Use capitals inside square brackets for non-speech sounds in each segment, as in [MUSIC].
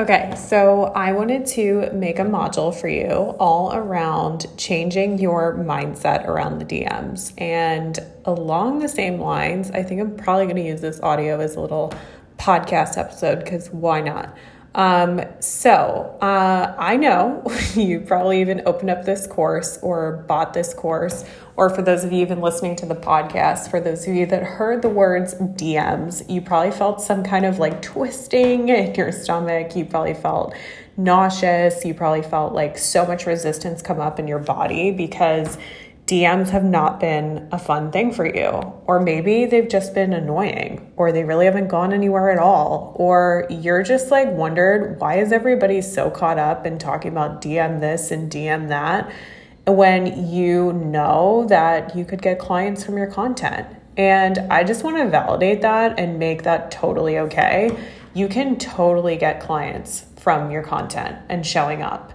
Okay, so I wanted to make a module for you all around changing your mindset around the DMs. And along the same lines, I think I'm probably going to use this audio as a little podcast episode because why not? Um, so uh, I know [LAUGHS] you probably even opened up this course or bought this course, or for those of you even listening to the podcast, for those of you that heard the words DMs, you probably felt some kind of like twisting [LAUGHS] in your stomach. You probably felt nauseous. You probably felt like so much resistance come up in your body because DMs have not been a fun thing for you. Or maybe they've just been annoying, or they really haven't gone anywhere at all. Or you're just like wondered, why is everybody so caught up in talking about DM this and DM that when you know that you could get clients from your content? And I just want to validate that and make that totally okay. You can totally get clients from your content and showing up.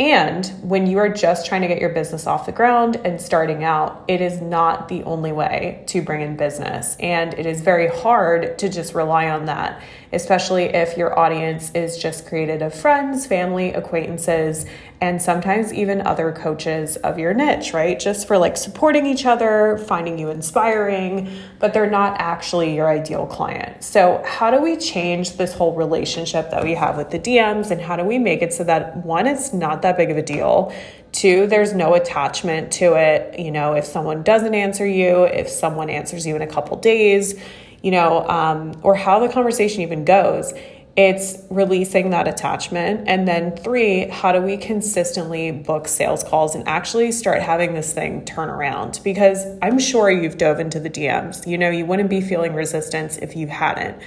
And when you are just trying to get your business off the ground and starting out, it is not the only way to bring in business. And it is very hard to just rely on that, especially if your audience is just created of friends, family, acquaintances, and sometimes even other coaches of your niche, right? Just for like supporting each other, finding you inspiring, but they're not actually your ideal client. So, how do we change this whole relationship that we have with the DMs and how do we make it so that one, it's not that big of a deal? Two, there's no attachment to it. You know, if someone doesn't answer you, if someone answers you in a couple days, you know, um, or how the conversation even goes it's releasing that attachment. And then three, how do we consistently book sales calls and actually start having this thing turn around? Because I'm sure you've dove into the DMs. You know, you wouldn't be feeling resistance if you hadn't.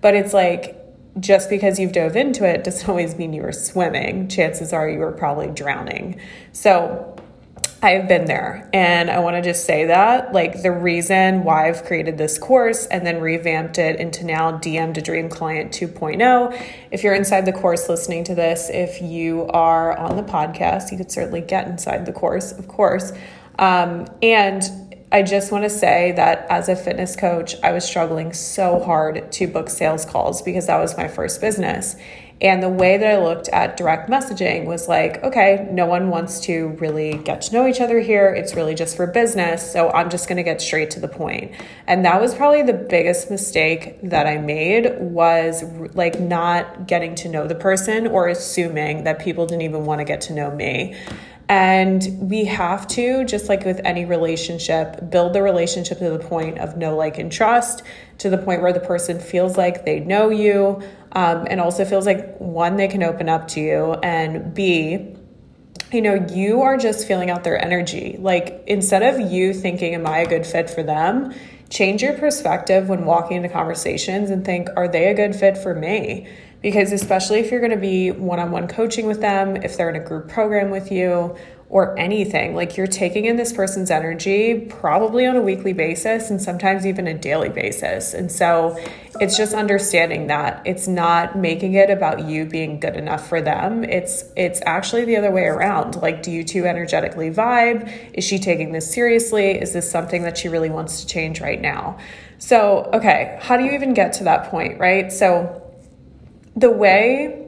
But it's like, just because you've dove into it doesn't [LAUGHS] always mean you were swimming. Chances are you were probably drowning. So I've been there. And I want to just say that like the reason why I've created this course and then revamped it into now DM to Dream Client 2.0. If you're inside the course listening to this, if you are on the podcast, you could certainly get inside the course, of course. Um, and I just want to say that as a fitness coach, I was struggling so hard to book sales calls because that was my first business. And the way that I looked at direct messaging was like, okay, no one wants to really get to know each other here. It's really just for business. So I'm just going to get straight to the point. And that was probably the biggest mistake that I made was like not getting to know the person or assuming that people didn't even want to get to know me. And we have to, just like with any relationship, build the relationship to the point of know, like, and trust, to the point where the person feels like they know you, um, and also feels like one, they can open up to you, and B, you know, you are just feeling out their energy. Like, instead of you thinking, Am I a good fit for them? Change your perspective when walking into conversations and think, Are they a good fit for me? Because especially if you're going to be one-on-one coaching with them if they're in a group program with you or anything like you're taking in this person's energy probably on a weekly basis and sometimes even a daily basis. And so it's just understanding that it's not making it about you being good enough for them. It's it's actually the other way around. Like do you two energetically vibe? Is she taking this seriously? Is this something that she really wants to change right now? So okay how do you even get to that point right? So the way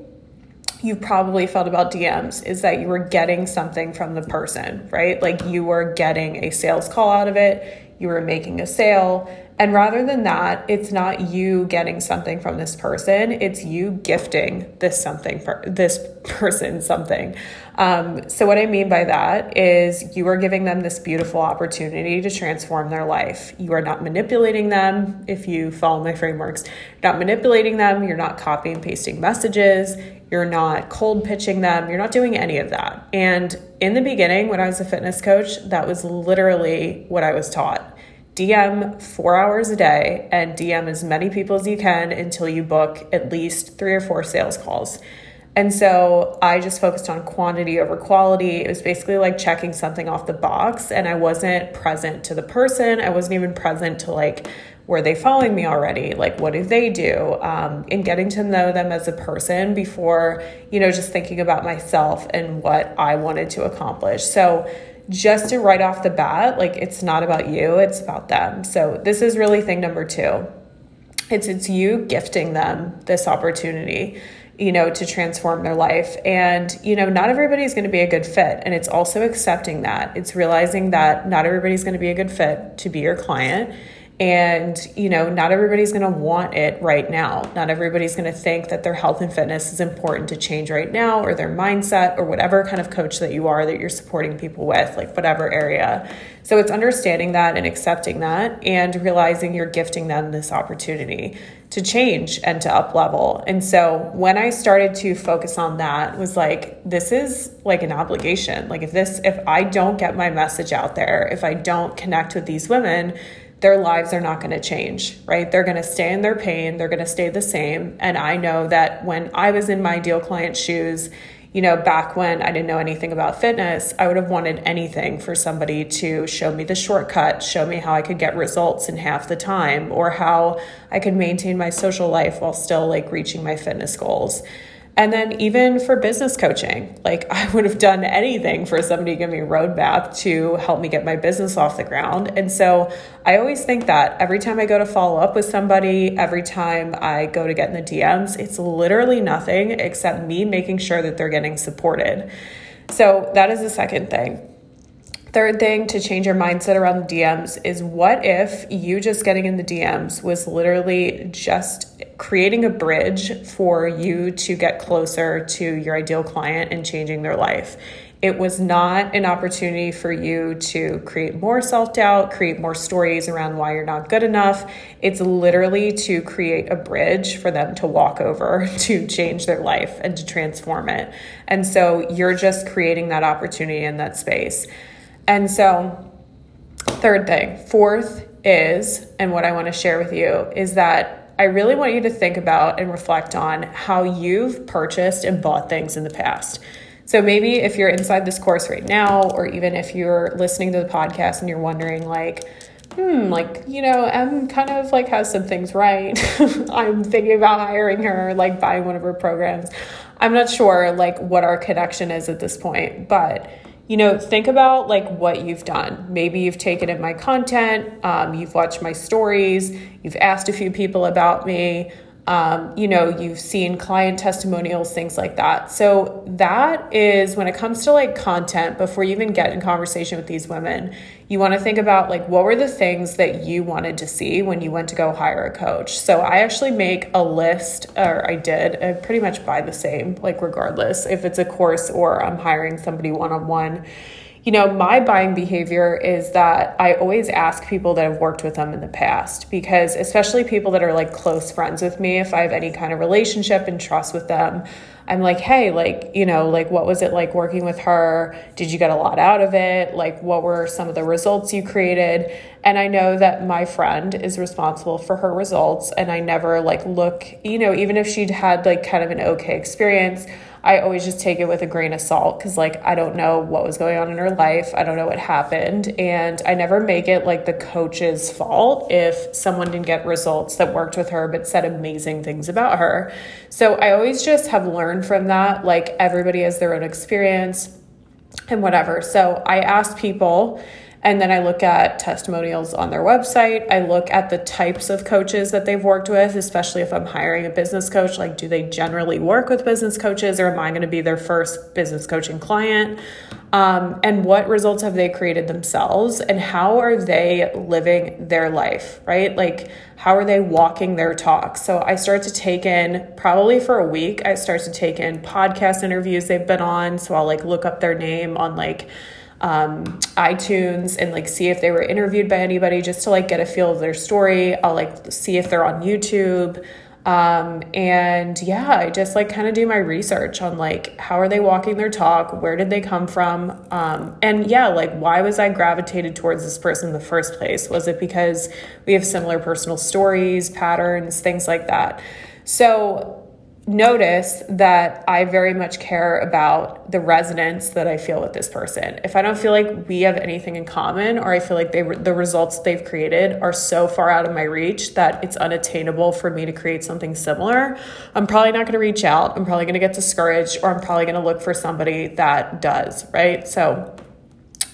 you probably felt about DMs is that you were getting something from the person, right? Like you were getting a sales call out of it, you were making a sale. And rather than that, it's not you getting something from this person, it's you gifting this something for this [LAUGHS] person something. Um, so, what I mean by that is you are giving them this beautiful opportunity to transform their life. You are not manipulating them, if you follow my frameworks, you're not manipulating them, you're not copying and pasting messages, you're not cold pitching them, you're not doing any of that. And in the beginning, when I was a fitness coach, that was literally what I was taught. DM four hours a day and DM as many people as you can until you book at least three or four sales calls. And so I just focused on quantity over quality. It was basically like checking something off the box, and I wasn't present to the person. I wasn't even present to like, were they following me already? Like, what do they do? Um, and getting to know them as a person before, you know, just thinking about myself and what I wanted to accomplish. So, just to right off the bat, like, it's not about you, it's about them. So, this is really thing number two It's it's you gifting them this opportunity you know, to transform their life. And, you know, not everybody's to be a good fit. And it's also accepting that. It's realizing that not everybody's to be a good fit to be your client and, you know, not everybody's going to want it right now. Not everybody's going to think that their health and fitness is important to change right now or their mindset or whatever kind of coach that you are that you're supporting people with, like whatever area. So it's understanding that and accepting that and realizing you're gifting them this opportunity to change and to up level. And so when I started to focus on that was like this is like an obligation. Like if this if I don't get my message out there, if I don't connect with these women, their lives are not going to change, right? They're going to stay in their pain, they're going to stay the same. And I know that when I was in my ideal client shoes, you know, back when I didn't know anything about fitness, I would have wanted anything for somebody to show me the shortcut, show me how I could get results in half the time, or how I could maintain my social life while still like reaching my fitness goals. And then even for business coaching, like I would have done anything for somebody to give me a roadmap to help me get my business off the ground. And so I always think that every time I go to follow up with somebody, every time I go to get in the DMs, it's literally nothing except me making sure that they're getting supported. So that is the second thing. Third thing to change your mindset around the DMs is what if you just getting in the DMs was literally just creating a bridge for you to get closer to your ideal client and changing their life? It was not an opportunity for you to create more self doubt, create more stories around why you're not good enough. It's literally to create a bridge for them to walk over [LAUGHS] to change their life and to transform it. And so you're just creating that opportunity in that space. And so, third thing, fourth is, and what I want to share with you is that I really want you to think about and reflect on how you've purchased and bought things in the past. So maybe if you're inside this course right now, or even if you're listening to the podcast and you're wondering, like, hmm, like, you know, Em kind of like has some things right. [LAUGHS] I'm thinking about hiring her, like buying one of her programs. I'm not sure like what our connection is at this point, but you know, think about like what you've done. Maybe you've taken in my content, um, you've watched my stories, you've asked a few people about me, um, you know, you've seen client testimonials, things like that. So, that is when it comes to like content, before you even get in conversation with these women, you want to think about like what were the things that you wanted to see when you went to go hire a coach. So, I actually make a list, or I did, I pretty much buy the same, like, regardless if it's a course or I'm hiring somebody one on one you know, my buying behavior is that I always ask people that have worked with them in the past because, especially people that are like close friends with me, if I have any kind of relationship and trust with them, I'm like, hey, like, you know, like, what was it like working with her? Did you get a lot out of it? Like, what were some of the results you created? And I know that my friend is responsible for her results. And I never like look, you know, even if she'd had like kind of an okay experience, I always just take it with a grain of salt because, like, I don't know what was going on in her life. I don't know what happened. And I never make it like the coach's fault if someone didn't get results that worked with her but said amazing things about her. So I always just have learned from that. Like, everybody has their own experience and whatever. So I asked people and then I look at testimonials on their website. I look at the types of coaches that they've worked with, especially if I'm hiring a business coach. Like, do they generally work with business coaches or am I going to be their first business coaching client? Um, and what results have they created themselves? And how are they living their life, right? Like, how are they walking their talk? So I start to take in, probably for a week, I start to take in podcast interviews they've been on. So I'll like look up their name on like, um, iTunes and like see if they were interviewed by anybody just to like get a feel of their story. I'll like see if they're on YouTube. Um, and yeah, I just like kind of do my research on like how are they walking their talk, where did they come from, um, and yeah, like why was I gravitated towards this person in the first place? Was it because we have similar personal stories, patterns, things like that? So notice that I very much care about the resonance that I feel with this person. If I don't feel like we have anything in common, or I feel like they the results they've created are so far out of my reach that it's unattainable for me to create something similar, I'm probably not going to reach out. I'm probably going to get discouraged, or I'm probably going to look for somebody that does, right? So,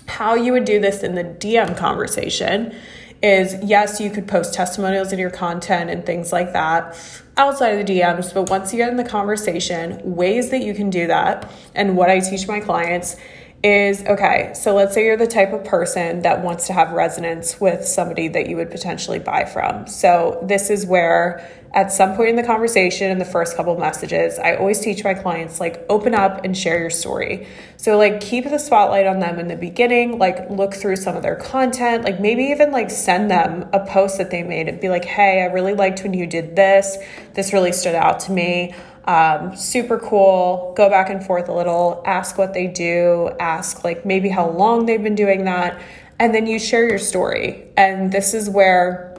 how you would do this in the DM conversation is yes, you could post testimonials in your content and things like that outside of the DMs, but once you get in the conversation, ways that you can do that, and what I teach my clients is okay, so let's say you're the type of person that wants to have resonance with somebody that you would potentially buy from. So, this is where at some point in the conversation in the first couple messages, I always teach my clients like open up and share your story. So, like, keep the spotlight on them in the beginning, like, look through some of their content, like, maybe even like send them a post that they made and be like, hey, I really liked when you did this. This really stood out to me. Um, super cool. Go back and forth a little, ask what they do, ask like maybe how long they've been doing that, and then you share your story. And this is where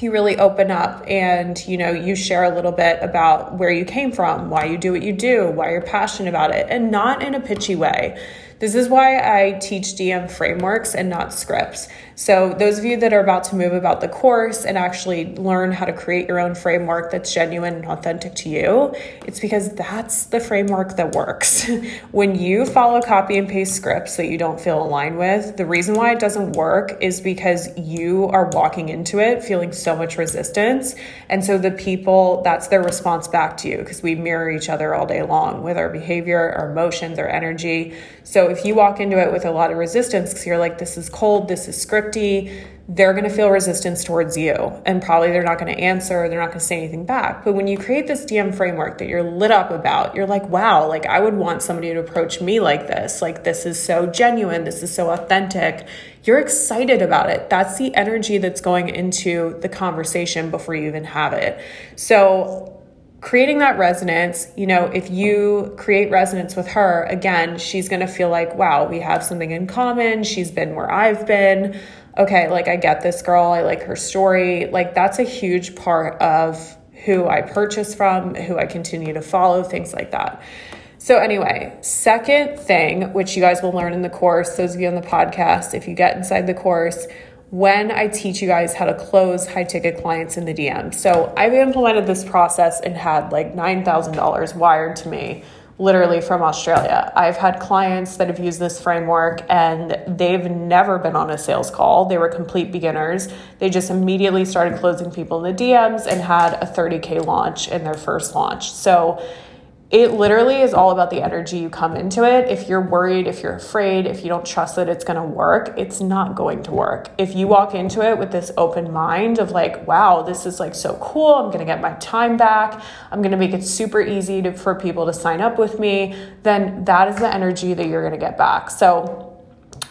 you really open up and you know you share a little bit about where you came from why you do what you do why you're passionate about it and not in a pitchy way this is why I teach DM frameworks and not scripts. So, those of you that are about to move about the course and actually learn how to create your own framework that's genuine and authentic to you, it's because that's the framework that works. [LAUGHS] when you follow copy and paste scripts that you don't feel aligned with, the reason why it doesn't work is because you are walking into it feeling so much resistance. And so, the people, that's their response back to you because we mirror each other all day long with our behavior, our emotions, our energy. So if you walk into it with a lot of resistance because you're like, this is cold, this is scripty, they're going to feel resistance towards you. And probably they're not going to answer, they're not going to say anything back. But when you create this DM framework that you're lit up about, you're like, wow, like I would want somebody to approach me like this. Like this is so genuine, this is so authentic. You're excited about it. That's the energy that's going into the conversation before you even have it. So creating that resonance, you know, if you create resonance with her, again, she's going to feel like, wow, we have something in common. She's been where I've been. Okay, like I get this girl. I like her story. Like that's a huge part of who I purchase from, who I continue to follow, things like that. So, anyway, second thing, which you guys will learn in the course, those of you on the podcast, if you get inside the course, when I teach you guys how to close high ticket clients in the DM. So I've implemented this process and had like $9,000 wired to me literally from Australia. I've had clients that have used this framework and they've never been on a sales call. They were complete beginners. They just immediately started closing people in the DMs and had a 30K launch in their first launch. So it literally is all about the energy you come into it. If you're worried, if you're afraid, if you don't trust that it's going to work, it's not going to work. If you walk into it with this open mind of like, wow, this is like so cool, I'm going to get my time back, I'm going to make it super easy to, for people to sign up with me, then that is the energy that you're going to get back. So,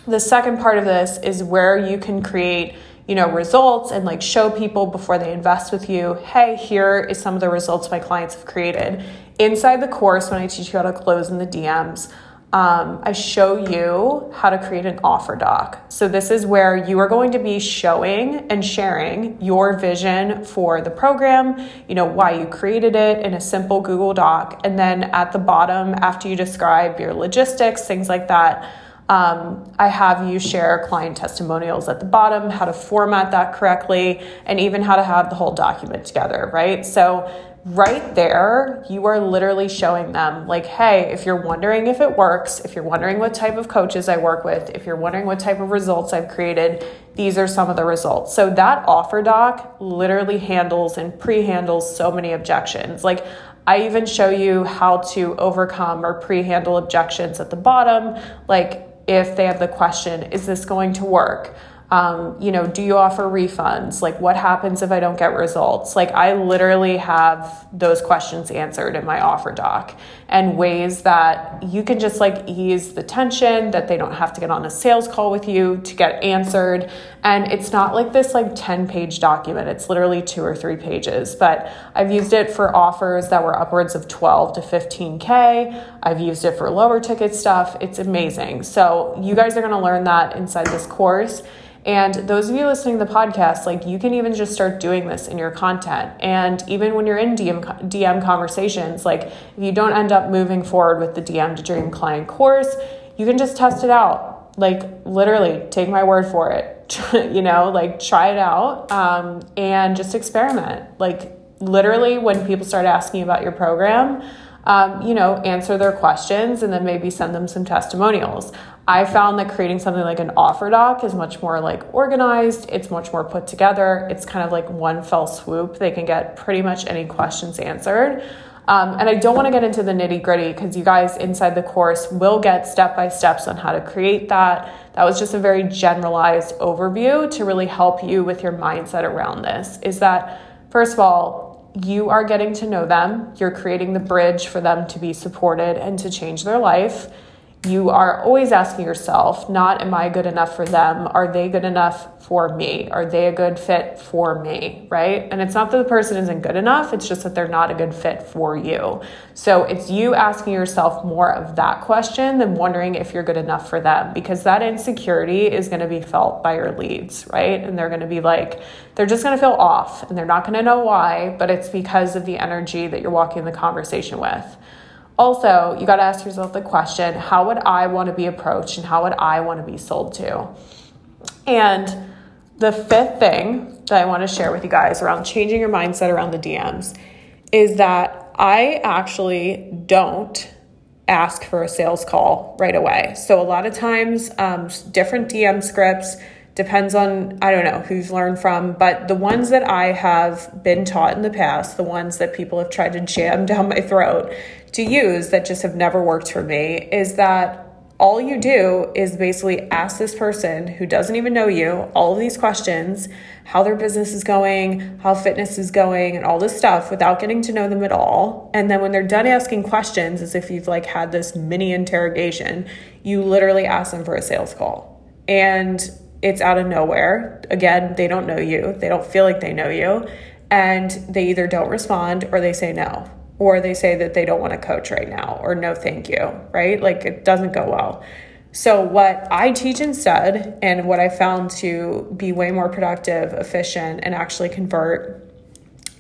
the second part of this is where you can create you know results and like show people before they invest with you hey here is some of the results my clients have created. Inside the course when i teach you how to close in the dms um, i show you how to create an offer doc. So this is where you are going to be showing and sharing your vision for the program you know why you created it in a simple google doc and then at the bottom after you describe your logistics things like that um, I have you share client testimonials at the bottom, how to format that correctly, and even how to have the whole document together, right? So, right there, you are literally showing them, like, hey, if you're wondering if it works, if you're wondering what type of coaches I work with, if you're wondering what type of results I've created, these are some of the results. So, that offer doc literally handles and pre handles so many objections. Like, I even show you how to overcome or pre handle objections at the bottom, like if they have the question, is this going to work? Um, you know, do you offer refunds? Like, what happens if I don't get results? Like, I literally have those questions answered in my offer doc and ways that you can just like ease the tension, that they don't have to get on a sales call with you to get answered. And it's not like this like 10 page document, it's literally two or three pages. But I've used it for offers that were upwards of 12 to 15K. I've used it for lower ticket stuff. It's amazing. So, you guys are going to learn that inside this course. And those of you listening to the podcast, like you can even just start doing this in your content. And even when you're in DM, DM conversations, like if you don't end up moving forward with the DM to Dream Client course, you can just test it out. Like literally, take my word for it. [LAUGHS] you know, like try it out um, and just experiment. Like literally, when people start asking about your program, um, you know, answer their questions and then maybe send them some testimonials. I found that creating something like an offer doc is much more like organized, it's much more put together, it's kind of like one fell swoop. They can get pretty much any questions answered. Um, and I don't want to get into the nitty gritty because you guys inside the course will get step by steps on how to create that. That was just a very generalized overview to really help you with your mindset around this. Is that, first of all, you are getting to know them, you're creating the bridge for them to be supported and to change their life you are always asking yourself, not am I good enough for them? Are they good enough for me? Are they a good fit for me? Right? And it's not that the person isn't good enough, it's just that they're not a good fit for you. So it's you asking yourself more of that question than wondering if you're good enough for them because that insecurity is going to be felt by your leads, right? And they're going to be like, they're just going to feel off and they're not going to know why, but it's because of the energy that you're walking the conversation with. Also, you got to ask yourself the question how would I want to be approached and how would I want to be sold to? And the fifth thing that I want to share with you guys around changing your mindset around the DMs is that I actually don't ask for a sales call right away. So, a lot of times, um, different DM scripts depends on i don't know who's learned from but the ones that i have been taught in the past the ones that people have tried to jam [LAUGHS] down my throat to use that just have never worked for me is that all you do is basically ask this person who doesn't even know you all of these questions how their business is going, how fitness is going, and all this stuff without getting to know them at all. And then when they're done asking questions, as if you've like had this mini interrogation, you literally ask them for a sales call. And it's out of nowhere. Again, they don't know you, they don't feel like they know you, and they either don't respond or they say no or they say that they don't want to coach right now or no thank you, right? Like it doesn't go well. So, what I teach instead, and what I found to be way more productive, efficient, and actually convert,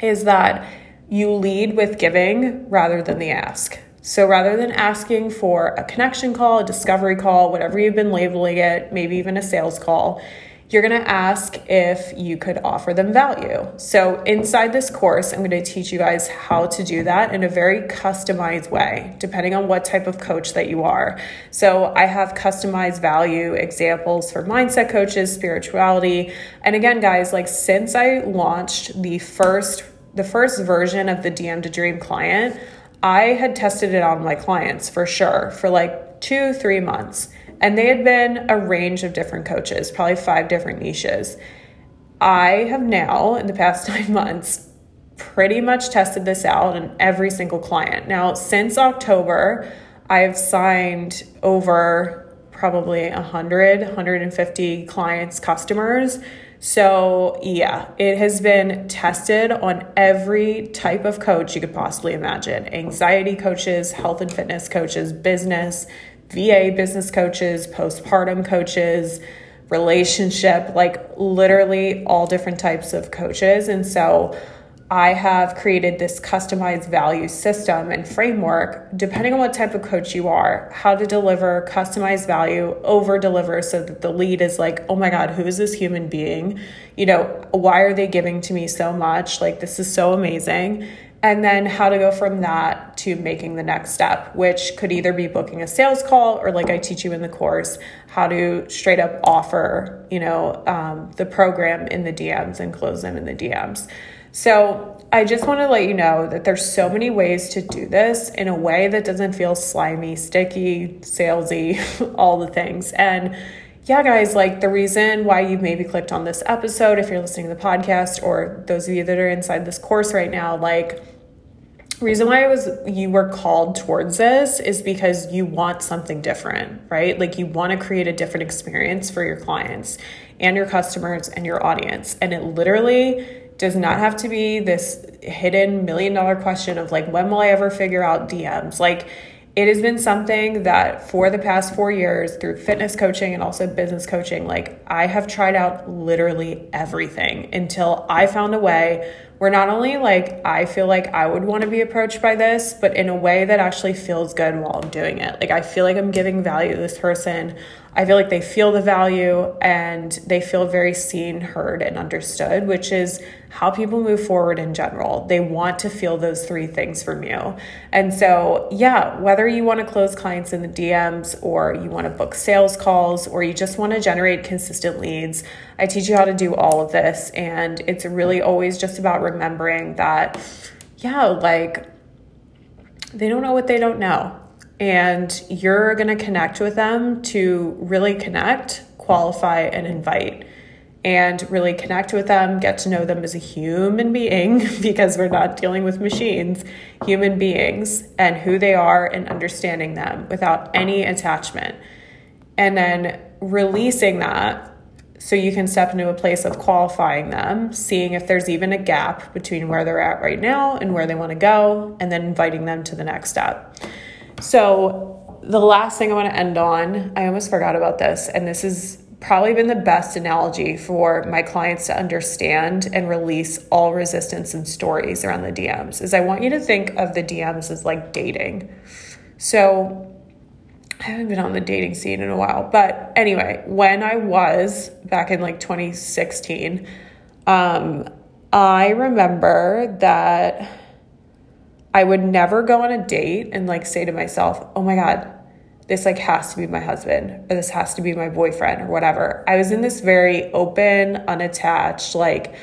is that you lead with giving rather than the ask. So, rather than asking for a connection call, a discovery call, whatever you've been labeling it, maybe even a sales call, you're going to ask if you could offer them value. So, inside this course, I'm going to teach you guys how to do that in a very customized way, depending on what type of coach that you are. So, I have customized value examples for mindset coaches, spirituality. And again, guys, like since I launched the first the first version of the DM to Dream client, I had tested it on my clients for sure for like 2 3 months. And they had been a range of different coaches, probably five different niches. I have now, in the past [LAUGHS] nine months, pretty much tested this out in every single client. Now, since October, I've signed over probably 100, 150 clients, customers. So, yeah, it has been tested on every type of coach you could possibly imagine anxiety coaches, health and fitness coaches, business, VA business coaches, postpartum coaches, relationship, like literally all different types of coaches. And so I have created this customized value system and framework, depending on what type of coach you are, how to deliver customized value, over deliver so that the lead is like, oh my God, who is this human being? You know, why are they giving to me so much? Like, this is so amazing and then how to go from that to making the next step, which could either be booking a sales call or, like I teach you in the course, how to straight up offer, you know, um, the program in the DMs and close them in the DMs. So I just want to let you know that there's so many ways to do this in a way that doesn't feel slimy, sticky, salesy, [LAUGHS] all the things. And yeah, guys, like the reason why you maybe clicked on this episode, if you're listening to the podcast, or those of you that are inside this course right now, like reason why I was you were called towards this is because you want something different, right? Like you want to create a different experience for your clients and your customers and your audience. And it literally does not have to be this hidden million dollar question of like when will I ever figure out DMs? Like it has been something that for the past 4 years through fitness coaching and also business coaching like I have tried out literally everything until I found a way where not only like I feel like I would want to be approached by this, but in a way that actually feels good while I'm doing it. Like I feel like I'm giving value to this person. I feel like they feel the value and they feel very seen, heard, and understood, which is how people move forward in general. They want to feel those three things from you. And so, yeah, whether you want to close clients in the DMs or you want to book sales calls or you just want to generate consistent leads, I teach you how to do all of this. And it's really always just about remembering that, yeah, like they don't know what they don't know and you're going to connect with them to really connect, qualify, and invite. And really connect with them, get to know them as a human being [LAUGHS] because we're not dealing with machines, human beings, and who they are and understanding them without any attachment. And then releasing that so you can step into a place of qualifying them, seeing if there's even a gap between where they're at right now and where they want to go, and then inviting them to the next step. So, the last thing I want to end on, I almost forgot about this, and this has probably been the best analogy for my clients to understand and release all resistance and stories around the DMs is I want you to think of the DMs as like dating. So, I haven't been on the dating scene in a while, but anyway, when I was back in like 2016, um, I remember that I would never go on a date and like say to myself, oh my God, this like has to be my husband or this has to be my boyfriend or whatever. I was in this very open, unattached, like,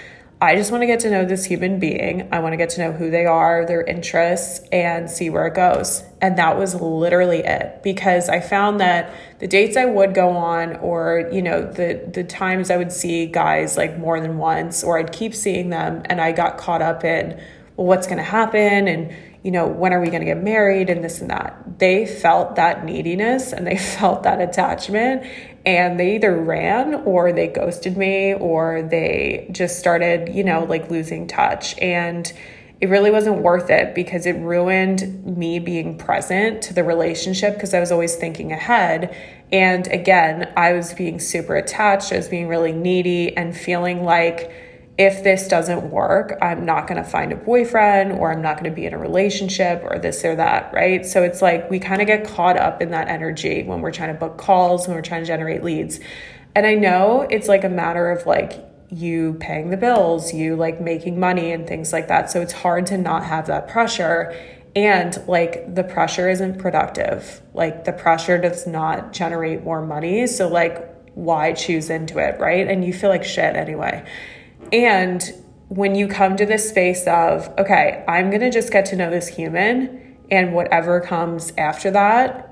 I just want to get to know this human being. I want to get to know who they are, their interests, and see where it goes. And that was literally it because I found that the dates I would go on, or, you know, the, the times I would see guys like more than once, or I'd keep seeing them, and I got caught up in, well, what's going to happen? And, you know, when are we going to get married and this and that? They felt that neediness and they [LAUGHS] felt that attachment and they either ran or they ghosted me or they just started, you know, like losing touch. And it really wasn't worth it because it ruined me being present to the relationship because I was always thinking ahead. And again, I was being super attached, I was being really needy and feeling like, if this doesn't work, I'm not going to find a boyfriend or I'm not going to be in a relationship or this or that, right? So it's like we kind of get caught up in that energy when we're trying to book calls, when we're trying to generate leads. And I know it's like a matter of like you paying the bills, you like making money and things like that. So it's hard to not have that pressure. And like the pressure isn't productive. Like the pressure does not generate more money. So, like, why choose into it, right? And you feel like shit anyway. And when you come to this space of, okay, I'm going to just get to know this human and whatever comes after that,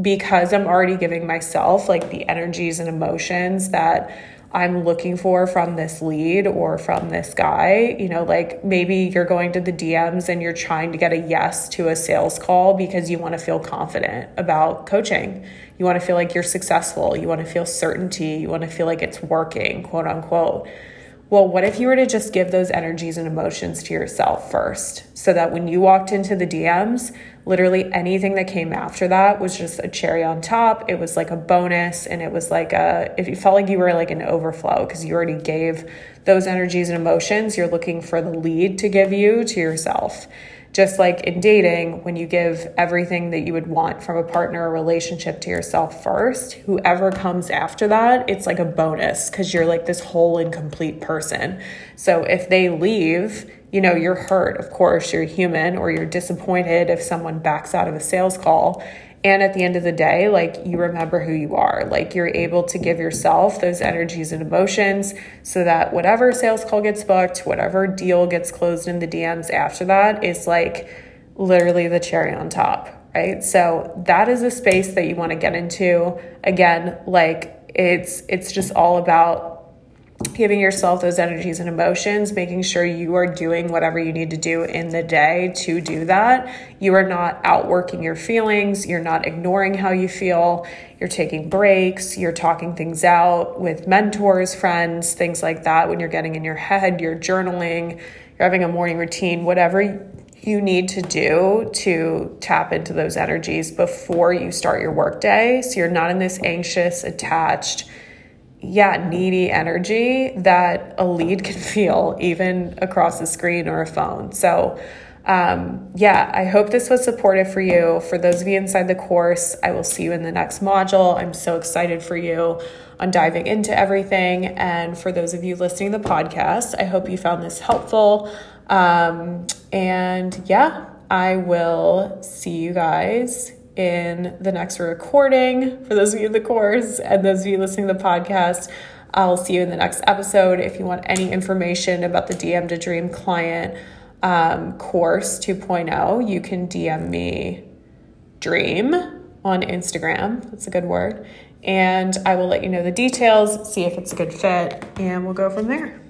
because I'm already giving myself like the energies and emotions that I'm looking for from this lead or from this guy. You know, like maybe you're going to the DMs and you're trying to get a yes to a sales call because you want to feel confident about coaching. You want to feel like you're successful. You want to feel certainty. You want to feel like it's working, quote unquote. Well, what if you were to just give those energies and emotions to yourself first so that when you walked into the DMs, literally anything that came after that was just a cherry on top. It was like a bonus and it was like a, if you felt like you were like an overflow because you already gave those energies and emotions, you're looking for the lead to give you to yourself. Just like in dating, when you give everything that you would want from a partner or relationship to yourself first, whoever comes after that, it's like a bonus because you're like this whole and complete person. So if they leave, you know, you're hurt. Of course, you're human or you're disappointed if someone backs out of a sales call. And at the end of the day, like you remember who you are. Like you're able to give yourself those energies and emotions so that whatever sales call gets booked, whatever deal gets closed in the DMs after that is like literally the cherry on top, right? So that is a space that you want to get into. Again, like it's it's just all about giving yourself those energies and emotions, making sure you are doing whatever you need to do in the day to do that. You are not outworking your feelings, you're not ignoring how you feel, you're taking breaks, you're talking things out with mentors, friends, things like that. When you're getting in your head, you're journaling, you're having a morning routine, whatever you need to do to tap into those energies before you start your workday. So you're not in this anxious, attached, yeah, needy energy that a lead [LAUGHS] can feel even across a screen or a phone. So, um, yeah, I hope this was supportive for you. For those of you inside the course, I will see you in the next module. I'm so excited for you on diving into everything. And for those of you listening to the podcast, I hope you found this helpful. Um, and yeah, I will see you guys in the next recording for those of you in the course and those of you listening to the podcast. I'll see you in the next episode. If you want any information about the DM to Dream client, um, course 2.0, you can DM me dream on Instagram. That's a good word. And I will let you know the details, see if it's a good fit, and we'll go from there.